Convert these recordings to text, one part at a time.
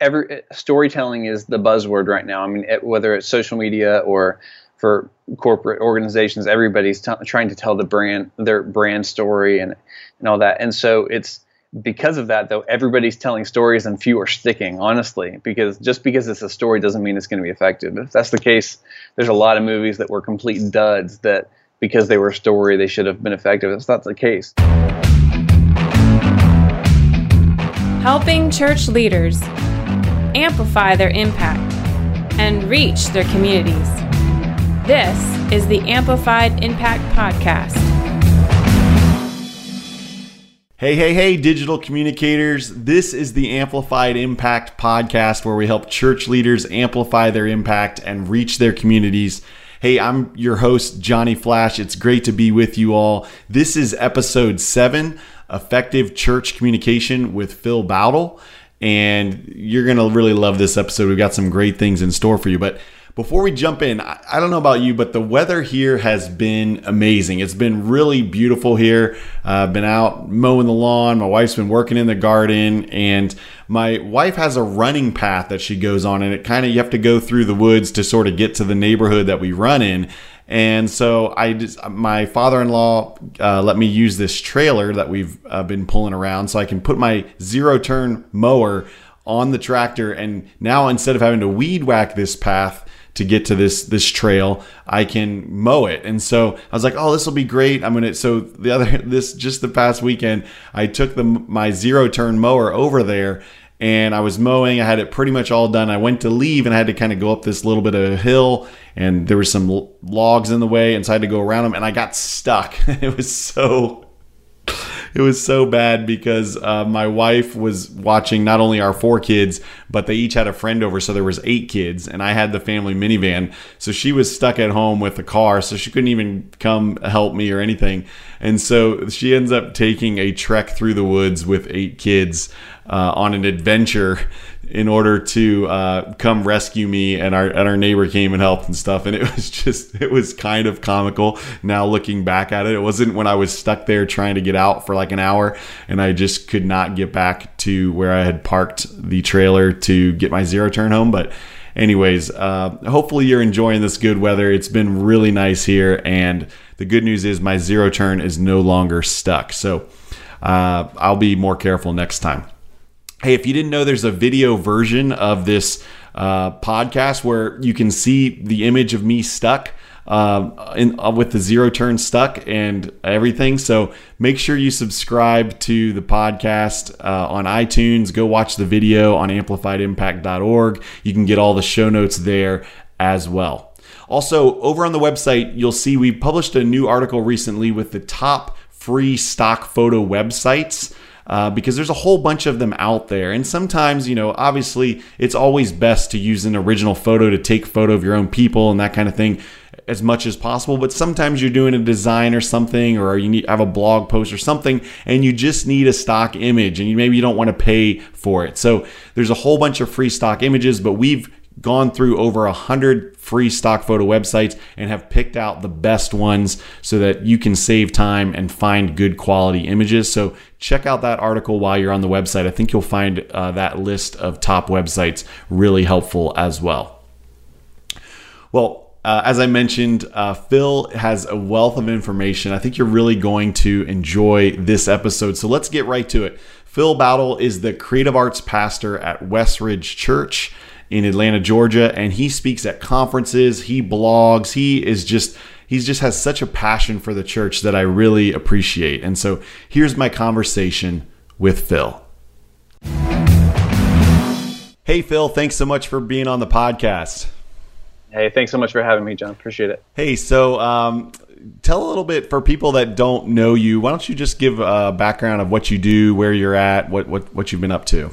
every storytelling is the buzzword right now. I mean, it, whether it's social media or for corporate organizations, everybody's t- trying to tell the brand their brand story and and all that. And so it's because of that though everybody's telling stories and few are sticking honestly because just because it's a story doesn't mean it's going to be effective if that's the case there's a lot of movies that were complete duds that because they were a story they should have been effective that's the case helping church leaders amplify their impact and reach their communities this is the amplified impact podcast Hey, hey, hey, digital communicators. This is the Amplified Impact podcast where we help church leaders amplify their impact and reach their communities. Hey, I'm your host, Johnny Flash. It's great to be with you all. This is episode seven Effective Church Communication with Phil Bowdle. And you're going to really love this episode. We've got some great things in store for you. But before we jump in, I don't know about you, but the weather here has been amazing. It's been really beautiful here. I've been out mowing the lawn. My wife's been working in the garden, and my wife has a running path that she goes on, and it kind of you have to go through the woods to sort of get to the neighborhood that we run in. And so I just, my father-in-law uh, let me use this trailer that we've uh, been pulling around, so I can put my zero-turn mower on the tractor, and now instead of having to weed whack this path to get to this this trail i can mow it. And so i was like oh this will be great. I'm gonna so the other this just the past weekend i took the my zero turn mower over there and i was mowing i had it pretty much all done i went to leave and i had to kind of go up this little bit of a hill and there were some logs in the way and so i had to go around them and i got stuck it was so it was so bad because uh, my wife was watching not only our four kids, but they each had a friend over, so there was eight kids, and I had the family minivan. So she was stuck at home with the car, so she couldn't even come help me or anything. And so she ends up taking a trek through the woods with eight kids uh, on an adventure in order to uh, come rescue me and our and our neighbor came and helped and stuff. And it was just it was kind of comical now looking back at it. It wasn't when I was stuck there trying to get out for like an hour and I just could not get back to where I had parked the trailer to get my zero turn home. But anyways uh, hopefully you're enjoying this good weather. It's been really nice here and the good news is my zero turn is no longer stuck. So uh, I'll be more careful next time Hey, if you didn't know, there's a video version of this uh, podcast where you can see the image of me stuck. Uh, in, uh, with the zero turn stuck and everything. So make sure you subscribe to the podcast uh, on iTunes. Go watch the video on amplifiedimpact.org. You can get all the show notes there as well. Also, over on the website, you'll see we published a new article recently with the top free stock photo websites uh, because there's a whole bunch of them out there. And sometimes, you know, obviously it's always best to use an original photo to take photo of your own people and that kind of thing as much as possible but sometimes you're doing a design or something or you need have a blog post or something and you just need a stock image and you maybe you don't want to pay for it so there's a whole bunch of free stock images but we've gone through over a hundred free stock photo websites and have picked out the best ones so that you can save time and find good quality images. So check out that article while you're on the website. I think you'll find uh, that list of top websites really helpful as well. Well, uh, as I mentioned, uh, Phil has a wealth of information. I think you're really going to enjoy this episode. So let's get right to it. Phil Bowdle is the creative arts pastor at Westridge Church in Atlanta, Georgia, and he speaks at conferences, he blogs, he is just he just has such a passion for the church that I really appreciate. And so here's my conversation with Phil. Hey Phil, thanks so much for being on the podcast. Hey, thanks so much for having me, John. Appreciate it. Hey, so um, tell a little bit for people that don't know you. Why don't you just give a background of what you do, where you're at, what what what you've been up to?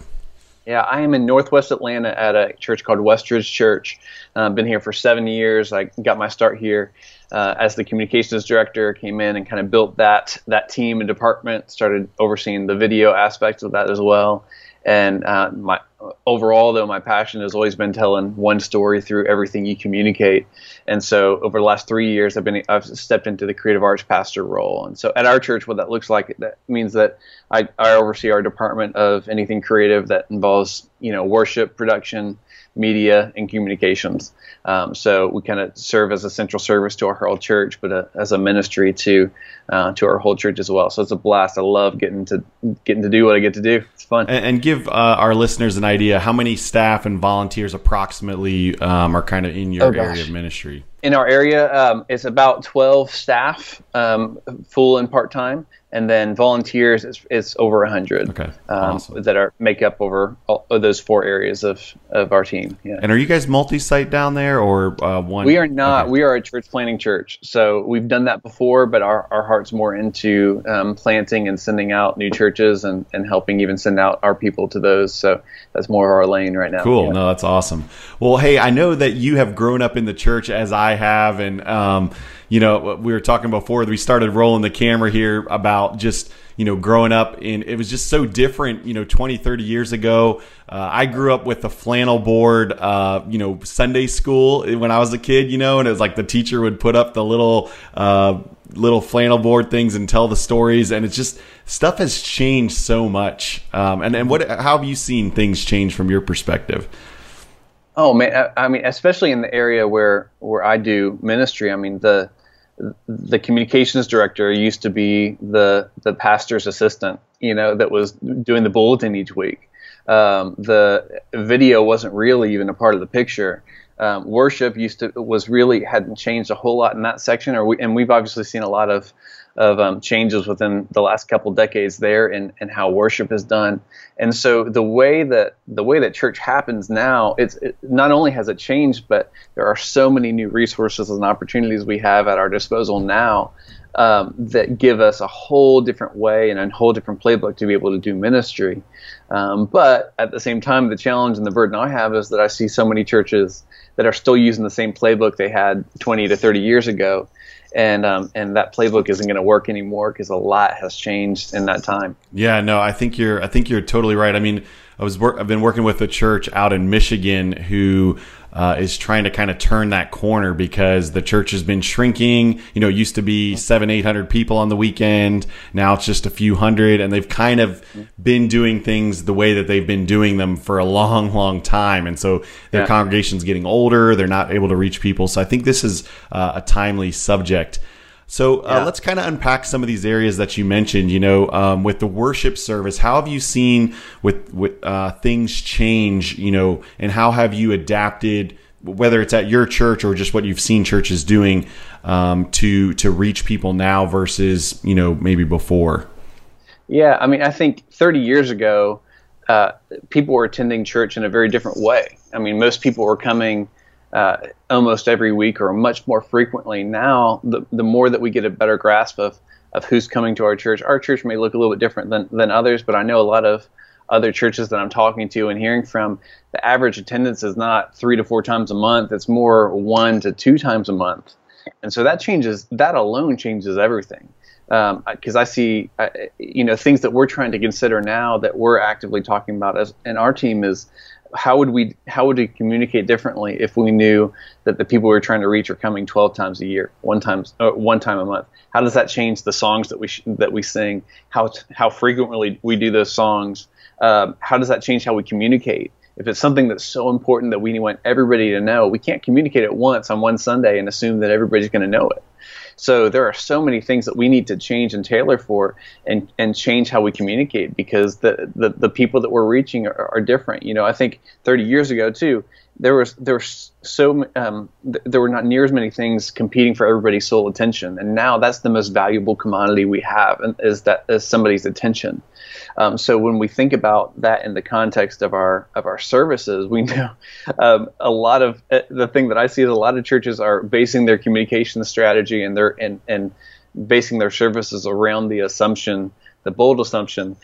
Yeah, I am in Northwest Atlanta at a church called Westridge Church. Uh, been here for seven years. I got my start here uh, as the communications director. Came in and kind of built that that team and department. Started overseeing the video aspect of that as well. And uh, my overall, though, my passion has always been telling one story through everything you communicate. And so, over the last three years, I've been I've stepped into the creative arts pastor role. And so, at our church, what that looks like that means that I, I oversee our department of anything creative that involves you know worship, production, media, and communications. Um, so we kind of serve as a central service to our whole church, but a, uh, as a ministry to uh, to our whole church as well. So it's a blast. I love getting to getting to do what I get to do. It's fun. And, and give uh, our listeners an idea how many staff and volunteers approximately um, are kind of in your oh, area of ministry. In our area, um, it's about 12 staff, um, full and part time and then volunteers is, is over 100 okay. um, awesome. that are make up over all of those four areas of, of our team yeah. and are you guys multi-site down there or uh, one we are not okay. we are a church planting church so we've done that before but our, our heart's more into um, planting and sending out new churches and, and helping even send out our people to those so that's more of our lane right now cool yeah. no that's awesome well hey i know that you have grown up in the church as i have and um, you know, we were talking before we started rolling the camera here about just, you know, growing up and it was just so different, you know, 20, 30 years ago. Uh, I grew up with the flannel board, uh, you know, Sunday school when I was a kid, you know, and it was like the teacher would put up the little, uh, little flannel board things and tell the stories. And it's just stuff has changed so much. Um, and, and what, how have you seen things change from your perspective? Oh man, I, mean, especially in the area where where I do ministry. I mean, the the communications director used to be the the pastor's assistant. You know, that was doing the bulletin each week. Um, the video wasn't really even a part of the picture. Um, worship used to was really hadn't changed a whole lot in that section, or we, and we've obviously seen a lot of of um, changes within the last couple decades there and, and how worship is done. And so the way that the way that church happens now, it's it, not only has it changed, but there are so many new resources and opportunities we have at our disposal now um, that give us a whole different way and a whole different playbook to be able to do ministry. Um, but at the same time, the challenge and the burden I have is that I see so many churches that are still using the same playbook they had 20 to 30 years ago and um, and that playbook isn't going to work anymore because a lot has changed in that time. Yeah, no, I think you're I think you're totally right. I mean, I was I've been working with a church out in Michigan who uh, is trying to kind of turn that corner because the church has been shrinking. You know, it used to be seven, eight hundred people on the weekend. Now it's just a few hundred, and they've kind of been doing things the way that they've been doing them for a long, long time. And so their yeah. congregation's getting older. They're not able to reach people. So I think this is uh, a timely subject. So uh, yeah. let's kind of unpack some of these areas that you mentioned. You know, um, with the worship service, how have you seen with with uh, things change? You know, and how have you adapted, whether it's at your church or just what you've seen churches doing um, to to reach people now versus you know maybe before? Yeah, I mean, I think 30 years ago, uh, people were attending church in a very different way. I mean, most people were coming uh, almost every week or much more frequently. Now, the, the more that we get a better grasp of, of who's coming to our church, our church may look a little bit different than, than others, but I know a lot of other churches that I'm talking to and hearing from, the average attendance is not three to four times a month, it's more one to two times a month. And so that changes, that alone changes everything. Because um, I see, uh, you know, things that we're trying to consider now that we're actively talking about as, and our team is how would we how would we communicate differently if we knew that the people we are trying to reach are coming 12 times a year, one times uh, one time a month? How does that change the songs that we sh- that we sing? How how frequently we do those songs? Um, how does that change how we communicate? If it's something that's so important that we want everybody to know, we can't communicate it once on one Sunday and assume that everybody's going to know it. So there are so many things that we need to change and tailor for and, and change how we communicate because the, the, the people that we're reaching are, are different. You know, I think 30 years ago too, there was there was so um, th- there were not near as many things competing for everybody's sole attention, and now that's the most valuable commodity we have, and is that is somebody's attention. Um, so when we think about that in the context of our of our services, we know um, a lot of uh, the thing that I see is a lot of churches are basing their communication strategy and their and and basing their services around the assumption, the bold assumption,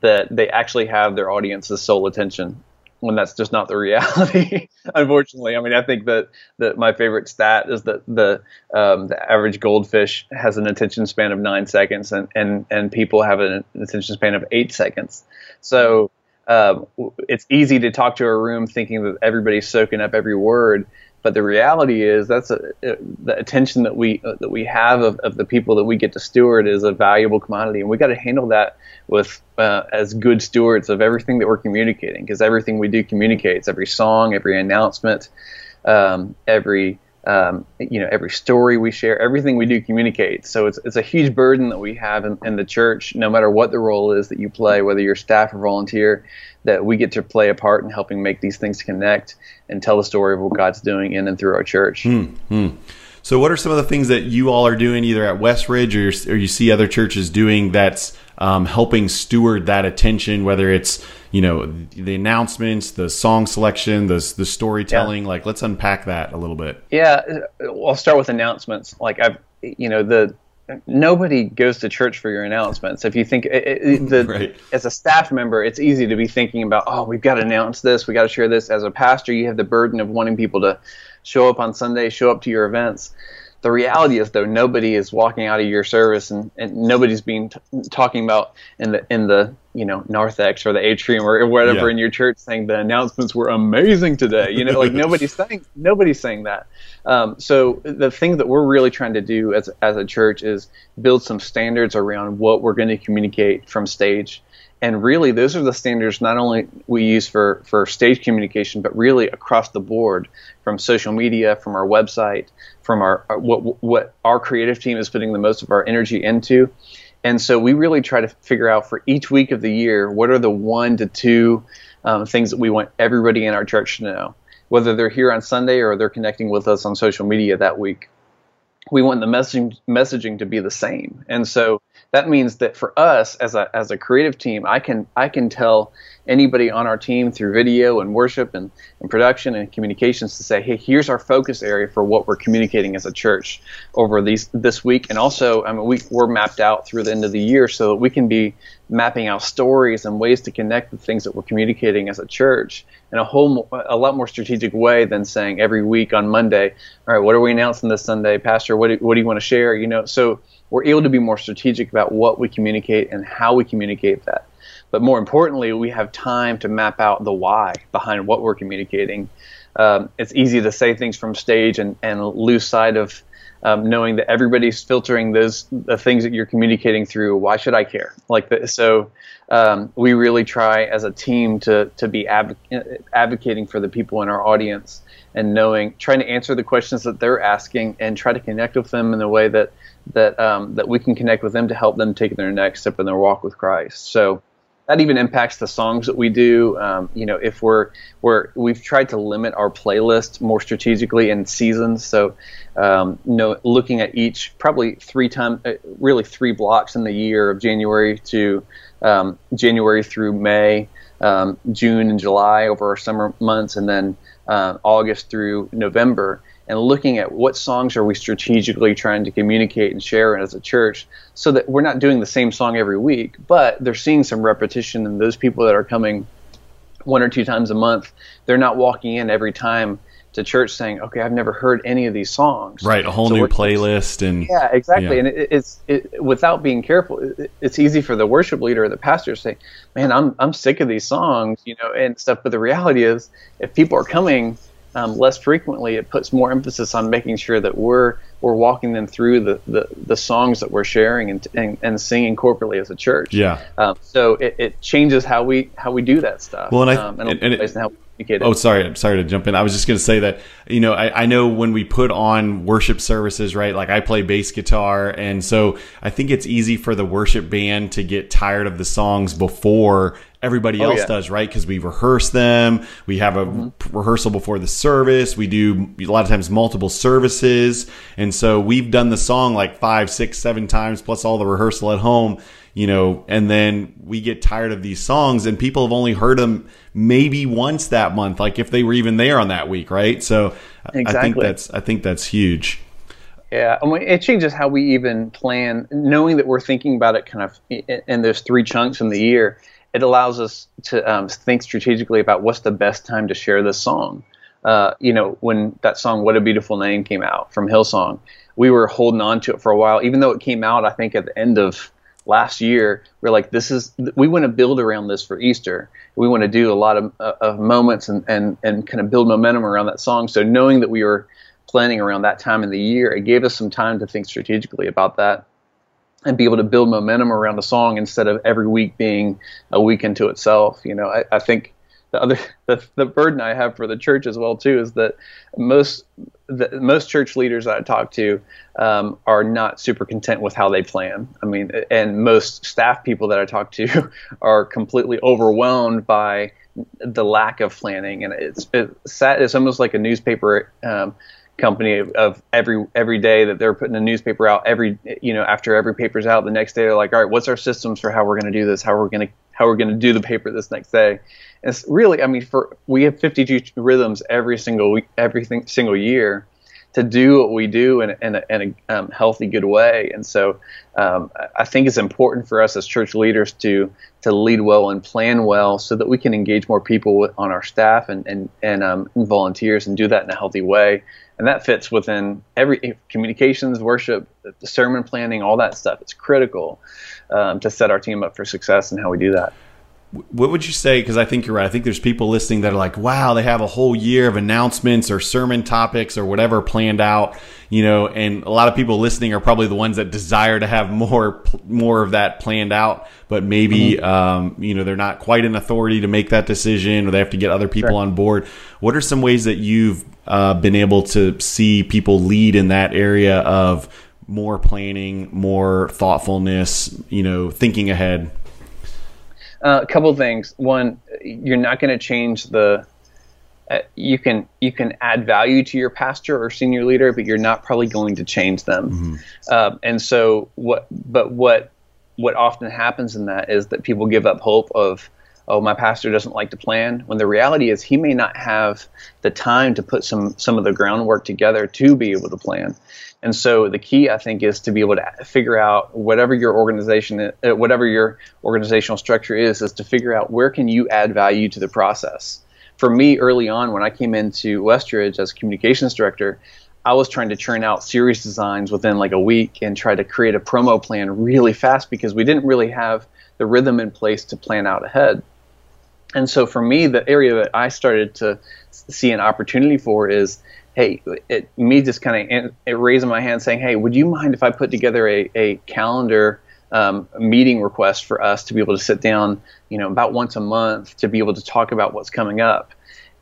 that they actually have their audience's sole attention when that's just not the reality. Unfortunately, I mean, I think that that my favorite stat is that the um, the average goldfish has an attention span of nine seconds, and and and people have an attention span of eight seconds. So uh, it's easy to talk to a room thinking that everybody's soaking up every word. But the reality is that's a, a, the attention that we uh, that we have of, of the people that we get to steward is a valuable commodity, and we got to handle that with uh, as good stewards of everything that we're communicating, because everything we do communicates. Every song, every announcement, um, every um, you know every story we share, everything we do communicates. So it's it's a huge burden that we have in, in the church, no matter what the role is that you play, whether you're staff or volunteer that we get to play a part in helping make these things connect and tell the story of what God's doing in and through our church. Mm-hmm. So, what are some of the things that you all are doing either at Westridge or, or you see other churches doing that's um, helping steward that attention, whether it's you know the announcements, the song selection, the the storytelling. Yeah. Like, let's unpack that a little bit. Yeah, I'll start with announcements. Like I've you know the nobody goes to church for your announcements. If you think it, the, right. as a staff member, it's easy to be thinking about, oh, we've got to announce this, we got to share this. As a pastor, you have the burden of wanting people to show up on Sunday, show up to your events. The reality is, though, nobody is walking out of your service, and, and nobody's being t- talking about in the in the you know narthex or the atrium or whatever yeah. in your church saying the announcements were amazing today. You know, like nobody's saying nobody's saying that. Um, so the thing that we're really trying to do as as a church is build some standards around what we're going to communicate from stage and really those are the standards not only we use for, for stage communication but really across the board from social media from our website from our, our what, what our creative team is putting the most of our energy into and so we really try to figure out for each week of the year what are the one to two um, things that we want everybody in our church to know whether they're here on sunday or they're connecting with us on social media that week. We want the messaging messaging to be the same. And so that means that for us as a as a creative team, I can I can tell anybody on our team through video and worship and, and production and communications to say, hey, here's our focus area for what we're communicating as a church over these this week, and also I mean we we're mapped out through the end of the year so that we can be mapping out stories and ways to connect the things that we're communicating as a church in a whole a lot more strategic way than saying every week on Monday, all right, what are we announcing this Sunday, Pastor? What do, what do you want to share? You know, so we're able to be more strategic about what we communicate and how we communicate that. But more importantly, we have time to map out the why behind what we're communicating. Um, it's easy to say things from stage and, and lose sight of um, knowing that everybody's filtering those the things that you're communicating through. Why should I care? Like this. So um, we really try as a team to to be adv- advocating for the people in our audience and knowing, trying to answer the questions that they're asking and try to connect with them in a way that that um, that we can connect with them to help them take their next step in their walk with Christ. So that even impacts the songs that we do. Um, you know, if we're we're we've tried to limit our playlist more strategically in seasons. So, um, know, looking at each probably three times, uh, really three blocks in the year of January to um, January through May, um, June and July over our summer months, and then uh, August through November and looking at what songs are we strategically trying to communicate and share as a church so that we're not doing the same song every week, but they're seeing some repetition and those people that are coming one or two times a month, they're not walking in every time to church saying, "Okay, I've never heard any of these songs." Right, a whole so new playlist and yeah, exactly. Yeah. And it, it's it, without being careful, it, it's easy for the worship leader or the pastor to say, "Man, I'm I'm sick of these songs," you know, and stuff. But the reality is, if people are coming um, less frequently, it puts more emphasis on making sure that we're we're walking them through the, the, the songs that we're sharing and, and, and singing corporately as a church. Yeah. Um, so it, it changes how we how we do that stuff. Well, and I um, and, and, it, how Oh, sorry. I'm sorry to jump in. I was just going to say that, you know, I, I know when we put on worship services, right? Like I play bass guitar. And so I think it's easy for the worship band to get tired of the songs before everybody oh, else yeah. does, right? Because we rehearse them. We have a mm-hmm. rehearsal before the service. We do a lot of times multiple services. And so we've done the song like five, six, seven times, plus all the rehearsal at home, you know, and then we get tired of these songs and people have only heard them maybe once that month, like if they were even there on that week, right? So exactly. I think that's, I think that's huge. Yeah, and it changes how we even plan, knowing that we're thinking about it kind of in those three chunks in the year it allows us to um, think strategically about what's the best time to share this song. Uh, you know, when that song "What a Beautiful Name" came out from Hillsong, we were holding on to it for a while, even though it came out, I think, at the end of last year, we're like, this is we want to build around this for Easter. We want to do a lot of, uh, of moments and, and and kind of build momentum around that song. So knowing that we were planning around that time in the year, it gave us some time to think strategically about that and be able to build momentum around a song instead of every week being a week into itself. You know, I, I think the other the, the burden I have for the church as well too is that most the, most church leaders that I talk to um, are not super content with how they plan. I mean, and most staff people that I talk to are completely overwhelmed by the lack of planning, and it's it's. It's almost like a newspaper. Um, company of, of, every every day that they're putting a newspaper out every you know after every paper's out the next day they're like all right what's our systems for how we're going to do this how we're going to how we're going to do the paper this next day and it's really, I mean, for we have 52 rhythms every single week, every single year to do what we do in, in a, in a um, healthy, good way. And so um, I think it's important for us as church leaders to to lead well and plan well so that we can engage more people on our staff and and and, um, and volunteers and do that in a healthy way. And that fits within every communications, worship, sermon planning, all that stuff. It's critical um, to set our team up for success and how we do that what would you say? Because I think you're right. I think there's people listening that are like, wow, they have a whole year of announcements or sermon topics or whatever planned out, you know, and a lot of people listening are probably the ones that desire to have more, more of that planned out, but maybe, mm-hmm. um, you know, they're not quite in authority to make that decision or they have to get other people sure. on board. What are some ways that you've uh, been able to see people lead in that area of more planning, more thoughtfulness, you know, thinking ahead? Uh, a couple things. One, you're not going to change the. Uh, you can you can add value to your pastor or senior leader, but you're not probably going to change them. Mm-hmm. Uh, and so what? But what what often happens in that is that people give up hope of oh my pastor doesn't like to plan when the reality is he may not have the time to put some some of the groundwork together to be able to plan and so the key, I think, is to be able to figure out whatever your organization, uh, whatever your organizational structure is, is to figure out where can you add value to the process. For me, early on, when I came into Westridge as communications director, I was trying to churn out series designs within like a week and try to create a promo plan really fast because we didn't really have the rhythm in place to plan out ahead. And so for me, the area that I started to see an opportunity for is hey, it, me just kind of raising my hand saying, hey, would you mind if I put together a, a calendar um, meeting request for us to be able to sit down, you know, about once a month to be able to talk about what's coming up?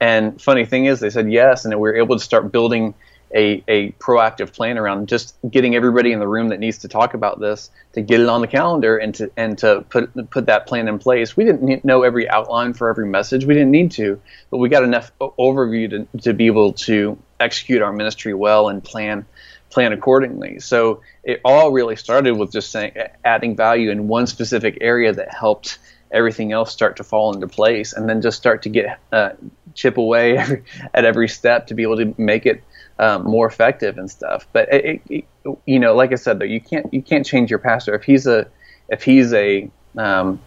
And funny thing is, they said yes, and we were able to start building a, a proactive plan around just getting everybody in the room that needs to talk about this to get it on the calendar and to and to put put that plan in place. We didn't know every outline for every message. We didn't need to, but we got enough overview to, to be able to execute our ministry well and plan plan accordingly. So it all really started with just saying adding value in one specific area that helped everything else start to fall into place, and then just start to get uh, chip away every, at every step to be able to make it um, more effective and stuff. But it, it, you know, like I said, though, you can't you can't change your pastor if he's a if he's a um,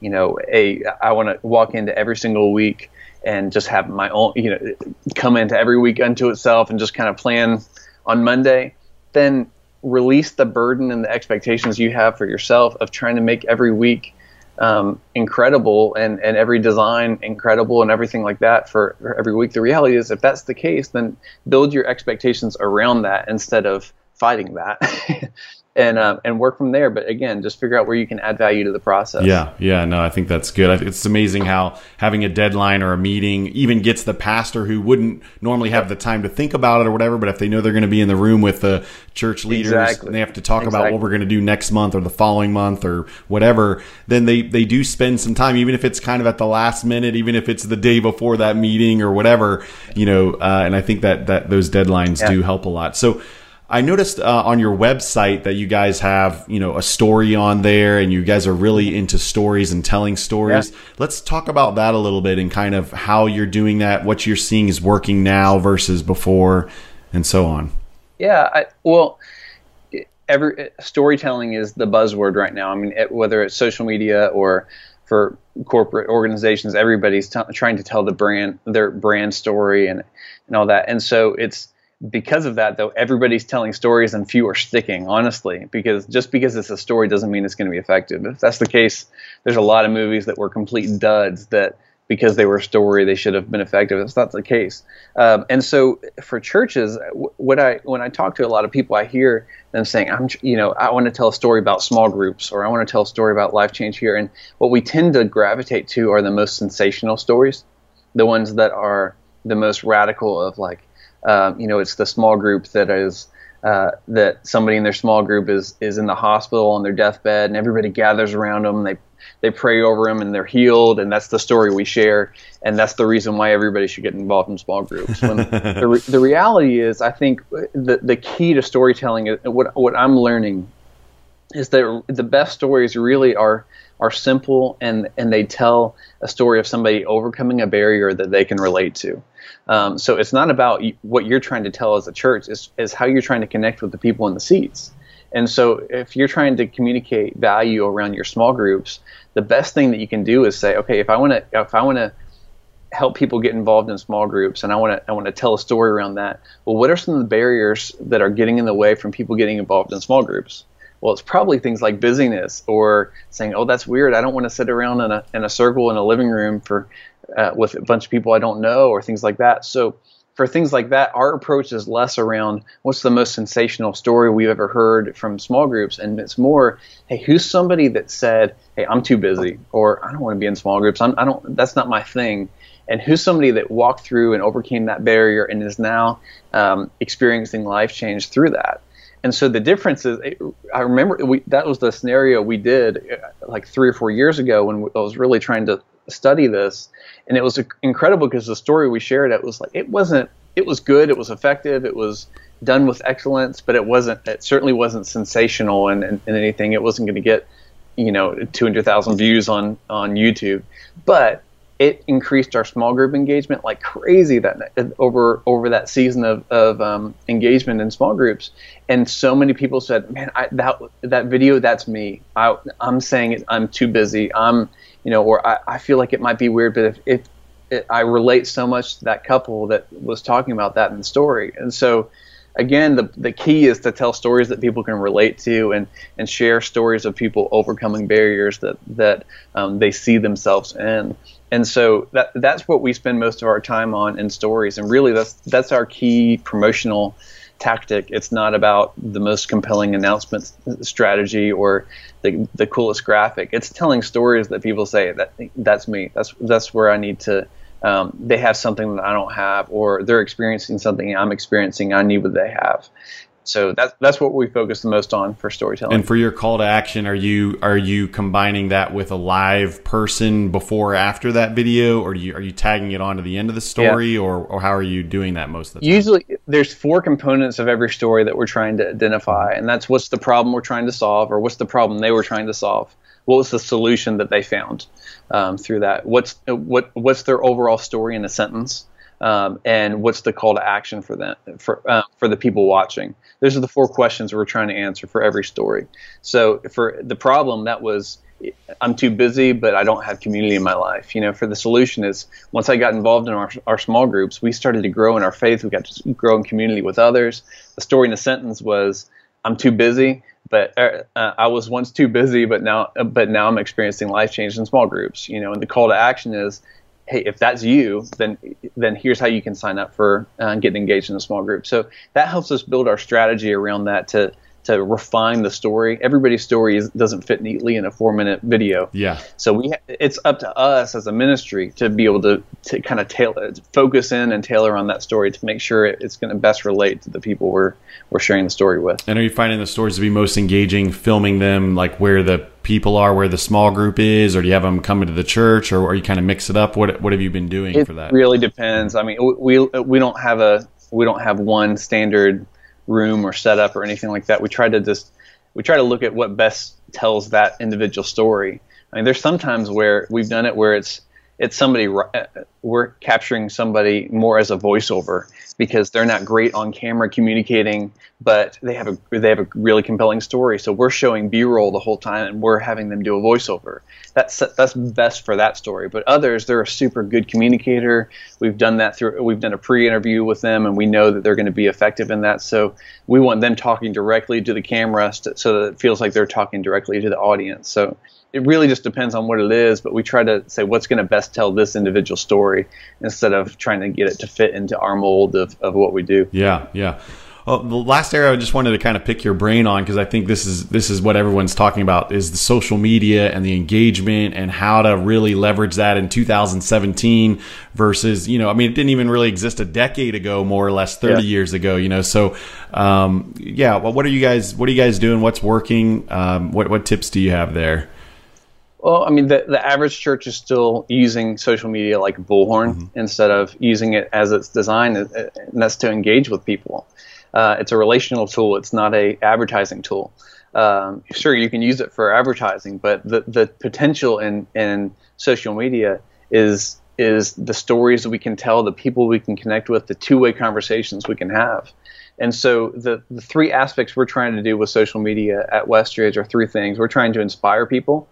you know a I want to walk into every single week and just have my own you know come into every week unto itself and just kind of plan on Monday. Then release the burden and the expectations you have for yourself of trying to make every week um, incredible and, and every design incredible and everything like that for, for every week. The reality is, if that's the case, then build your expectations around that instead of fighting that. and uh, and work from there. But again, just figure out where you can add value to the process. Yeah, yeah, no, I think that's good. It's amazing how having a deadline or a meeting even gets the pastor who wouldn't normally have the time to think about it or whatever, but if they know they're going to be in the room with the church leaders exactly. and they have to talk exactly. about what we're going to do next month or the following month or whatever, then they they do spend some time, even if it's kind of at the last minute, even if it's the day before that meeting or whatever, you know. Uh, and I think that that those deadlines yeah. do help a lot. So. I noticed uh, on your website that you guys have, you know, a story on there and you guys are really into stories and telling stories. Yeah. Let's talk about that a little bit and kind of how you're doing that, what you're seeing is working now versus before and so on. Yeah, I, well, every storytelling is the buzzword right now. I mean, it, whether it's social media or for corporate organizations, everybody's t- trying to tell the brand their brand story and and all that. And so it's because of that, though, everybody's telling stories and few are sticking, honestly, because just because it's a story doesn't mean it's going to be effective. If that's the case, there's a lot of movies that were complete duds that because they were a story, they should have been effective. That's not the case. Um, and so for churches, what I when I talk to a lot of people, I hear them saying, "I'm, you know, I want to tell a story about small groups, or I want to tell a story about life change here." And what we tend to gravitate to are the most sensational stories, the ones that are the most radical of like um, you know, it's the small group that is uh, that somebody in their small group is is in the hospital on their deathbed, and everybody gathers around them. They they pray over them, and they're healed, and that's the story we share, and that's the reason why everybody should get involved in small groups. When the re- the reality is, I think the the key to storytelling is what what I'm learning is that the best stories really are are simple and and they tell a story of somebody overcoming a barrier that they can relate to. Um, so it's not about what you're trying to tell as a church; is is how you're trying to connect with the people in the seats. And so, if you're trying to communicate value around your small groups, the best thing that you can do is say, okay, if I want to, if I want to help people get involved in small groups, and I want to, I want to tell a story around that. Well, what are some of the barriers that are getting in the way from people getting involved in small groups? Well, it's probably things like busyness or saying, "Oh, that's weird. I don't want to sit around in a in a circle in a living room for uh, with a bunch of people I don't know or things like that. So for things like that, our approach is less around what's the most sensational story we've ever heard from small groups, and it's more, hey, who's somebody that said, hey, I'm too busy, or I don't want to be in small groups. I'm, I don't. That's not my thing. And who's somebody that walked through and overcame that barrier and is now um, experiencing life change through that. And so the difference is, I remember we, that was the scenario we did uh, like three or four years ago when I was really trying to study this and it was incredible because the story we shared it was like it wasn't it was good it was effective it was done with excellence but it wasn't it certainly wasn't sensational and, and, anything. It wasn't going to get you know 200,000 views on on YouTube. But it increased our small group engagement like crazy that over over that season of, of um, engagement in small groups. And so many people said man I, that that video that's me. I, i'm saying i'm too busy. I'm you know, or I, I feel like it might be weird, but if, if it, I relate so much to that couple that was talking about that in the story, and so again, the the key is to tell stories that people can relate to, and and share stories of people overcoming barriers that that um, they see themselves in. And so that that's what we spend most of our time on in stories, and really that's that's our key promotional tactic. It's not about the most compelling announcement strategy or the, the coolest graphic. It's telling stories that people say that that's me. That's that's where I need to. Um, they have something that I don't have, or they're experiencing something I'm experiencing. I need what they have, so that's that's what we focus the most on for storytelling. And for your call to action, are you are you combining that with a live person before or after that video, or are you are you tagging it on to the end of the story, yeah. or or how are you doing that most of the time? Usually, there's four components of every story that we're trying to identify, and that's what's the problem we're trying to solve, or what's the problem they were trying to solve. What was the solution that they found um, through that? What's what what's their overall story in a sentence? Um, and what's the call to action for them for uh, for the people watching. Those are the four questions we're trying to answer for every story. So for the problem, that was I'm too busy, but I don't have community in my life. You know, for the solution is once I got involved in our, our small groups, we started to grow in our faith. We got to grow in community with others. The story in the sentence was I'm too busy, but uh, uh I was once too busy, but now but now I'm experiencing life change in small groups. You know, and the call to action is hey, if that's you, then then here's how you can sign up for uh, getting engaged in a small group. So that helps us build our strategy around that to to refine the story. Everybody's story is, doesn't fit neatly in a four minute video. Yeah. So we it's up to us as a ministry to be able to, to kind of tailor, focus in and tailor on that story to make sure it's going to best relate to the people we're we're sharing the story with. And are you finding the stories to be most engaging, filming them like where the people are where the small group is, or do you have them coming to the church, or, or you kind of mix it up? What what have you been doing it for that? It really depends. I mean, we we don't have a we don't have one standard room or setup or anything like that. We try to just we try to look at what best tells that individual story. I mean, there's sometimes where we've done it where it's it's somebody uh, we're capturing somebody more as a voiceover because they're not great on camera communicating, but they have a they have a really compelling story. So we're showing B-roll the whole time, and we're having them do a voiceover. That's that's best for that story. But others, they're a super good communicator. We've done that through we've done a pre-interview with them, and we know that they're going to be effective in that. So we want them talking directly to the camera, so that it feels like they're talking directly to the audience. So it really just depends on what it is, but we try to say what's going to best tell this individual story instead of trying to get it to fit into our mold of, of what we do. Yeah, yeah. Well, the last area I just wanted to kind of pick your brain on because I think this is this is what everyone's talking about is the social media and the engagement and how to really leverage that in 2017 versus you know I mean it didn't even really exist a decade ago more or less 30 yeah. years ago you know so um, yeah well, what are you guys what are you guys doing what's working um, what what tips do you have there well, I mean, the, the average church is still using social media like a bullhorn mm-hmm. instead of using it as it's designed, and that's to engage with people. Uh, it's a relational tool. It's not a advertising tool. Um, sure, you can use it for advertising, but the, the potential in, in social media is is the stories that we can tell, the people we can connect with, the two way conversations we can have. And so the, the three aspects we're trying to do with social media at Westridge are three things. We're trying to inspire people,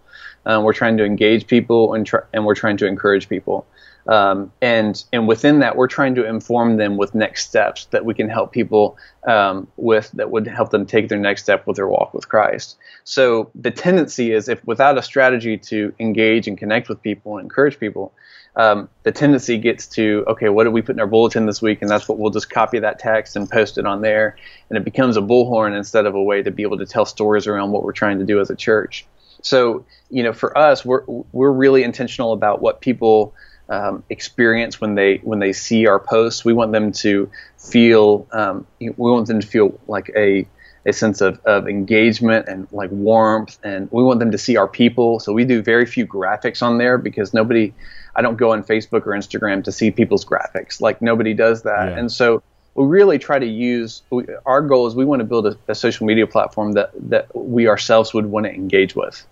um, we're trying to engage people and, tr- and we're trying to encourage people. Um, and and within that, we're trying to inform them with next steps that we can help people um, with that would help them take their next step with their walk with Christ. So the tendency is, if without a strategy to engage and connect with people and encourage people, um, the tendency gets to okay, what did we put in our bulletin this week, and that's what we'll just copy that text and post it on there, and it becomes a bullhorn instead of a way to be able to tell stories around what we're trying to do as a church. So, you know, for us, we're we're really intentional about what people um, experience when they when they see our posts. We want them to feel um, we want them to feel like a a sense of, of engagement and like warmth and we want them to see our people so we do very few graphics on there because nobody i don't go on facebook or instagram to see people's graphics like nobody does that yeah. and so we really try to use we, our goal is we want to build a, a, social media platform that that we ourselves would want to engage with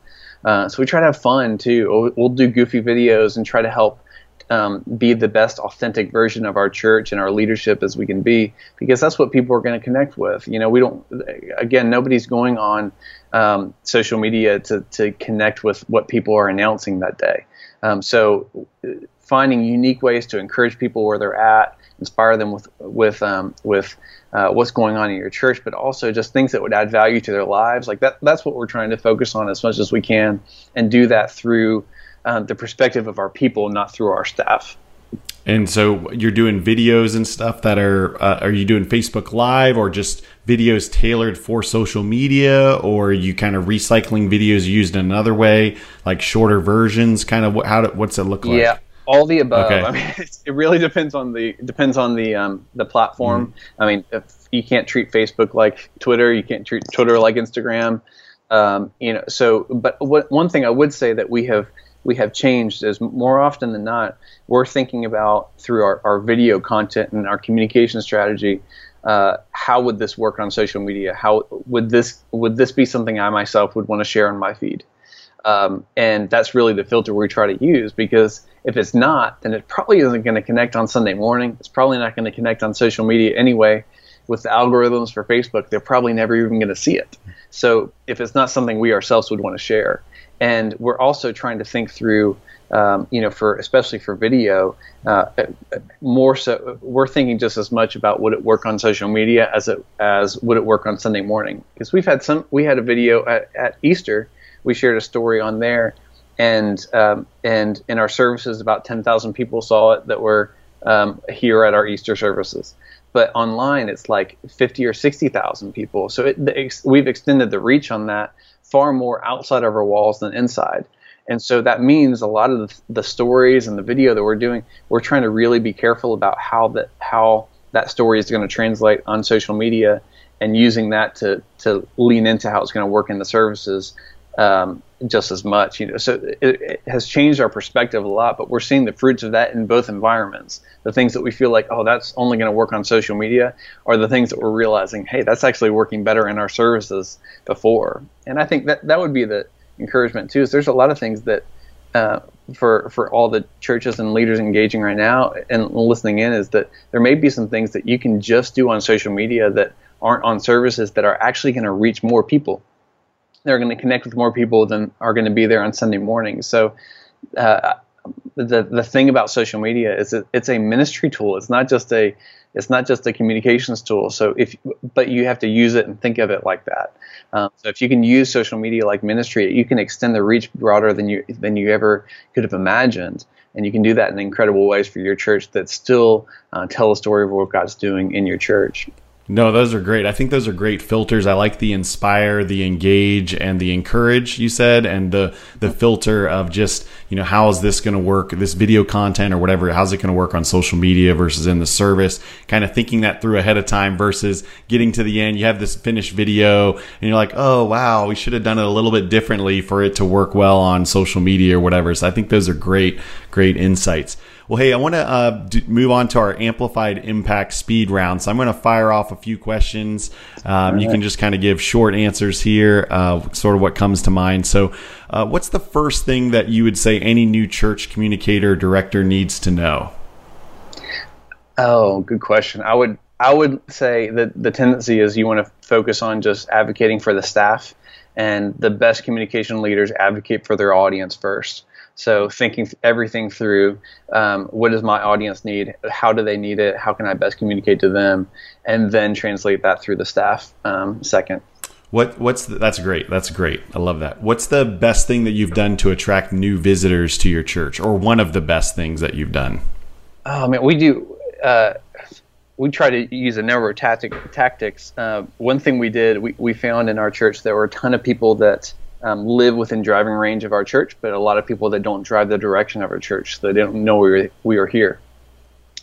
uh, so we try to have fun too. We'll, we'll do goofy videos and try to help um, be the best authentic version of our church and our leadership as we can be, because that's what people are going to connect with. You know, we don't. Again, nobody's going on um, social media to to connect with what people are announcing that day. Um, so, finding unique ways to encourage people where they're at, inspire them with with um, with uh, what's going on in your church, but also just things that would add value to their lives. Like that, that's what we're trying to focus on as much as we can, and do that through uh, the perspective of our people, not through our staff. And so you're doing videos and stuff that are uh, are you doing Facebook Live or just videos tailored for social media, or are you kind of recycling videos used in another way, like shorter versions? Kind of what, how what's it look like? Yeah, all the above. Okay. I mean, it really depends on the depends on the um, the platform. Mm-hmm. I mean, if you can't treat Facebook like Twitter, you can't treat Twitter like Instagram. Um, you know, so but what, one thing I would say that we have we have changed is more often than not we're thinking about through our, our video content and our communication strategy uh, how would this work on social media how would this would this be something i myself would want to share on my feed um, and that's really the filter we try to use because if it's not, then it probably isn't going to connect on Sunday morning. It's probably not going to connect on social media anyway. With the algorithms for Facebook, they're probably never even going to see it. So if it's not something we ourselves would want to share, and we're also trying to think through, um, you know, for especially for video, uh, more so we're thinking just as much about would it work on social media as it as would it work on Sunday morning? Because we've had some, we had a video at, at Easter we shared a story on there, and um, and in our services, about ten thousand people saw it that were um, here at our Easter services. But online, it's like fifty or sixty thousand people. So it, the, we've extended the reach on that far more outside of our walls than inside. And so that means a lot of the, the stories and the video that we're doing, we're trying to really be careful about how that how that story is going to translate on social media and using that to to lean into how it's going to work in the services um, just as much. You know, so it, it, has changed our perspective a lot. But we're seeing the fruits of that in both environments. The things that we feel like, oh, that's only going to work on social media, are the things that we're realizing, hey, that's actually working better in our services before. And I think that that would be the encouragement too. Is there's a lot of things that uh, for for all the churches and leaders engaging right now and listening in is that there may be some things that you can just do on social media that aren't on services that are actually going to reach more people. They're going to connect with more people than are going to be there on Sunday morning. So. Uh, the the thing about social media is that it's a ministry tool. It's not just a it's not just a communications tool. So if but you have to use it and think of it like that. Um, so if you can use social media like ministry, you can extend the reach broader than you than you ever could have imagined, and you can do that in incredible ways for your church that still uh, tell a story of what God's doing in your church. No, those are great. I think those are great filters. I like the inspire, the engage, and the encourage you said, and the the filter of just you know how is this going to work, this video content or whatever. How's it going to work on social media versus in the service? Kind of thinking that through ahead of time versus getting to the end. You have this finished video, and you're like, oh wow, we should have done it a little bit differently for it to work well on social media or whatever. So I think those are great, great insights. Well, hey, I want to uh, d- move on to our amplified impact speed round. So I'm going to fire off a few questions. Um, right. You can just kind of give short answers here, uh, sort of what comes to mind. So, uh, what's the first thing that you would say any new church communicator director needs to know? Oh, good question. I would I would say that the tendency is you want to focus on just advocating for the staff, and the best communication leaders advocate for their audience first. So thinking everything through, um, what does my audience need? How do they need it? How can I best communicate to them? And then translate that through the staff um, second. What what's the, that's great. That's great. I love that. What's the best thing that you've done to attract new visitors to your church, or one of the best things that you've done? Oh man, we do. Uh, we try to use a number of tactic, tactics. Uh, one thing we did, we, we found in our church there were a ton of people that um, live within driving range of our church, but a lot of people that don't drive the direction of our church, so they don't know we we are here.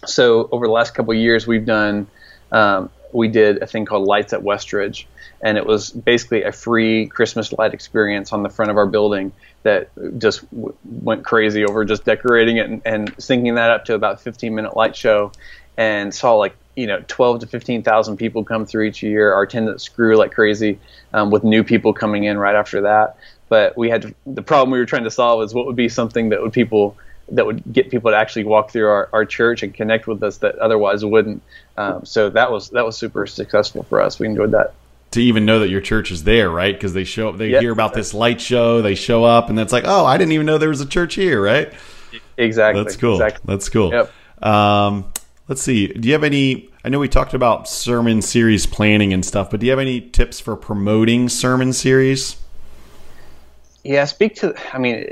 So over the last couple years, we've done um, we did a thing called Lights at Westridge, and it was basically a free Christmas light experience on the front of our building that just w- went crazy over just decorating it and, and syncing that up to about 15 minute light show, and saw like you know 12 to 15,000 people come through each year. Our attendance grew like crazy, um, with new people coming in right after that. But we had to, the problem we were trying to solve is what would be something that would people that would get people to actually walk through our, our church and connect with us that otherwise wouldn't. Um, so that was that was super successful for us. We enjoyed that. To even know that your church is there, right? Because they show up, they yep. hear about this light show, they show up, and it's like, oh, I didn't even know there was a church here, right? Exactly. That's cool. Exactly. That's cool. Yep. Um, let's see. Do you have any? I know we talked about sermon series planning and stuff, but do you have any tips for promoting sermon series? Yeah, speak to. I mean,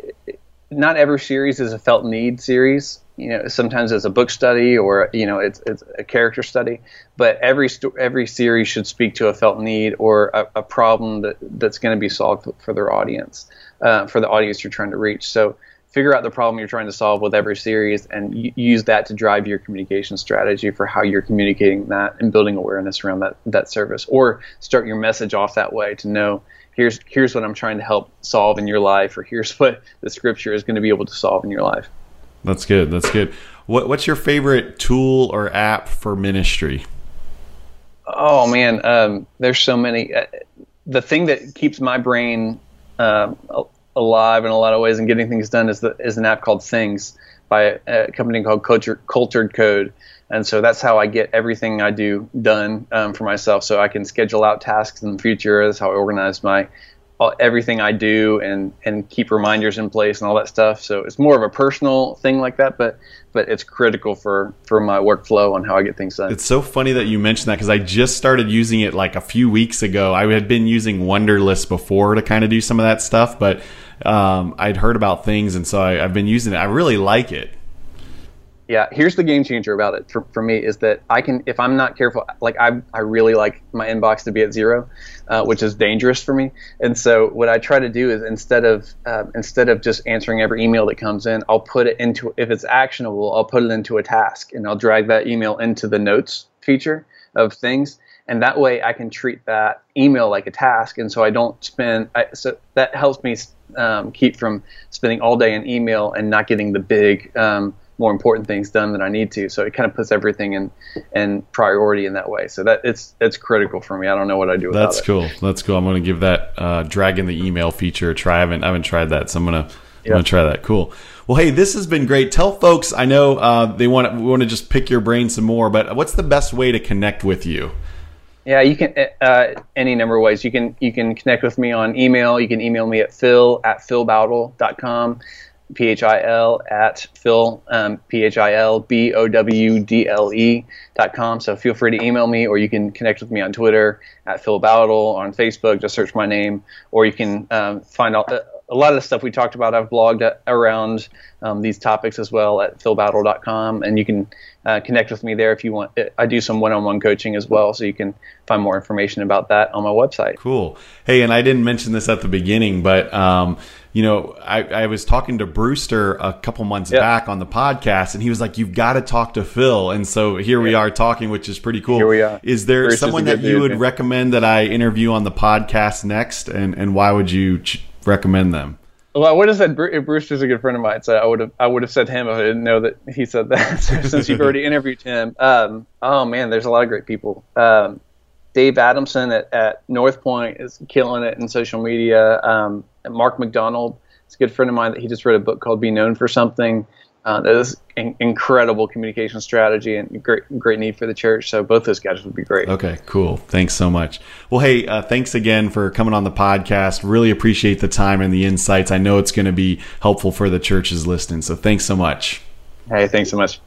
not every series is a felt need series. You know, sometimes it's a book study or you know it's it's a character study. But every every series should speak to a felt need or a, a problem that that's going to be solved for their audience, uh, for the audience you're trying to reach. So figure out the problem you're trying to solve with every series and use that to drive your communication strategy for how you're communicating that and building awareness around that that service or start your message off that way to know here's here's what I'm trying to help solve in your life or here's what the scripture is going to be able to solve in your life. That's good. That's good. What what's your favorite tool or app for ministry? Oh man, um, there's so many. Uh, the thing that keeps my brain um, alive in a lot of ways and getting things done is the, is an app called Things by a, company called Cultured, Cultured Code. And so that's how I get everything I do done um, for myself. So I can schedule out tasks in the future. That's how I organize my everything I do and and keep reminders in place and all that stuff. So it's more of a personal thing like that, but but it's critical for for my workflow on how I get things done. It's so funny that you mentioned that because I just started using it like a few weeks ago. I had been using Wunderlist before to kind of do some of that stuff, but um, I'd heard about things, and so I, I've been using it. I really like it. Yeah, here's the game changer about it for, for me is that I can, if I'm not careful, like I, I really like my inbox to be at zero, uh, which is dangerous for me. And so what I try to do is instead of uh, instead of just answering every email that comes in, I'll put it into if it's actionable, I'll put it into a task, and I'll drag that email into the notes feature of things, and that way I can treat that email like a task, and so I don't spend. I, so that helps me um, keep from spending all day in email and not getting the big. Um, more important things done that I need to. So it kind of puts everything in in priority in that way. So that it's it's critical for me. I don't know what I do. That's cool. That's cool. I'm going to give that uh, drag in the email feature a try. I haven't I haven't tried that, so I'm going to I'm gonna try that. Cool. Well, hey, this has been great. Tell folks. I know uh, they want to, want to just pick your brain some more, but what's the best way to connect with you? Yeah, you can uh, any number of ways. You can you can connect with me on email. You can email me at phil at philbowdle.com, p h i l at phil um, p h i l b o w d l e dot com. So feel free to email me, or you can connect with me on Twitter at Phil Bowdle, on Facebook. Just search my name, or you can um, find out. A lot of the stuff we talked about, I've blogged around um, these topics as well at philbowdle.com, and you can uh, connect with me there if you want. I do some one-on-one coaching as well, so you can find more information about that on my website. Cool. Hey, and I didn't mention this at the beginning, but um, you know, I, I, was talking to Brewster a couple months yep. back on the podcast, and he was like, "You've got to talk to Phil." And so here yep. we are talking, which is pretty cool. Here we are. Is there Bruce someone that you dude, would man. recommend that I interview on the podcast next, and and why would you? Ch- recommend them. Well, I would have said Brewster's a good friend of mine, so I would have I would have said him if I didn't know that he said that. since you've already interviewed him, um, oh man, there's a lot of great people. Um, Dave Adamson at, at North Point is killing it in social media. Um, Mark MacDonald is a good friend of mine that he just wrote a book called Be Known for Something. Uh, that is in- incredible communication strategy and great great need for the church. So both those guys would be great. Okay, cool. Thanks so much. Well, hey, uh, thanks again for coming on the podcast. Really appreciate the time and the insights. I know it's going to be helpful for the churches listening. So thanks so much. Hey, thanks so much.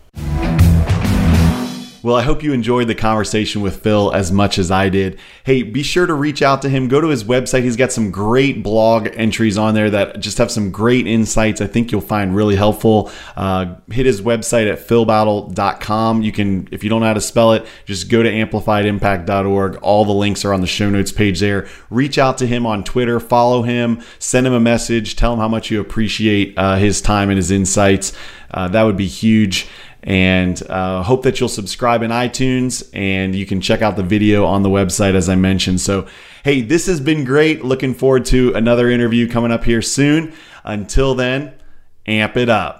Well, I hope you enjoyed the conversation with Phil as much as I did. Hey, be sure to reach out to him. Go to his website. He's got some great blog entries on there that just have some great insights I think you'll find really helpful. Uh, hit his website at philbowdle.com. You can, if you don't know how to spell it, just go to amplifiedimpact.org. All the links are on the show notes page there. Reach out to him on Twitter, follow him, send him a message, tell him how much you appreciate uh, his time and his insights. Uh, that would be huge. And uh, hope that you'll subscribe in iTunes and you can check out the video on the website as I mentioned. So, hey, this has been great. Looking forward to another interview coming up here soon. Until then, amp it up.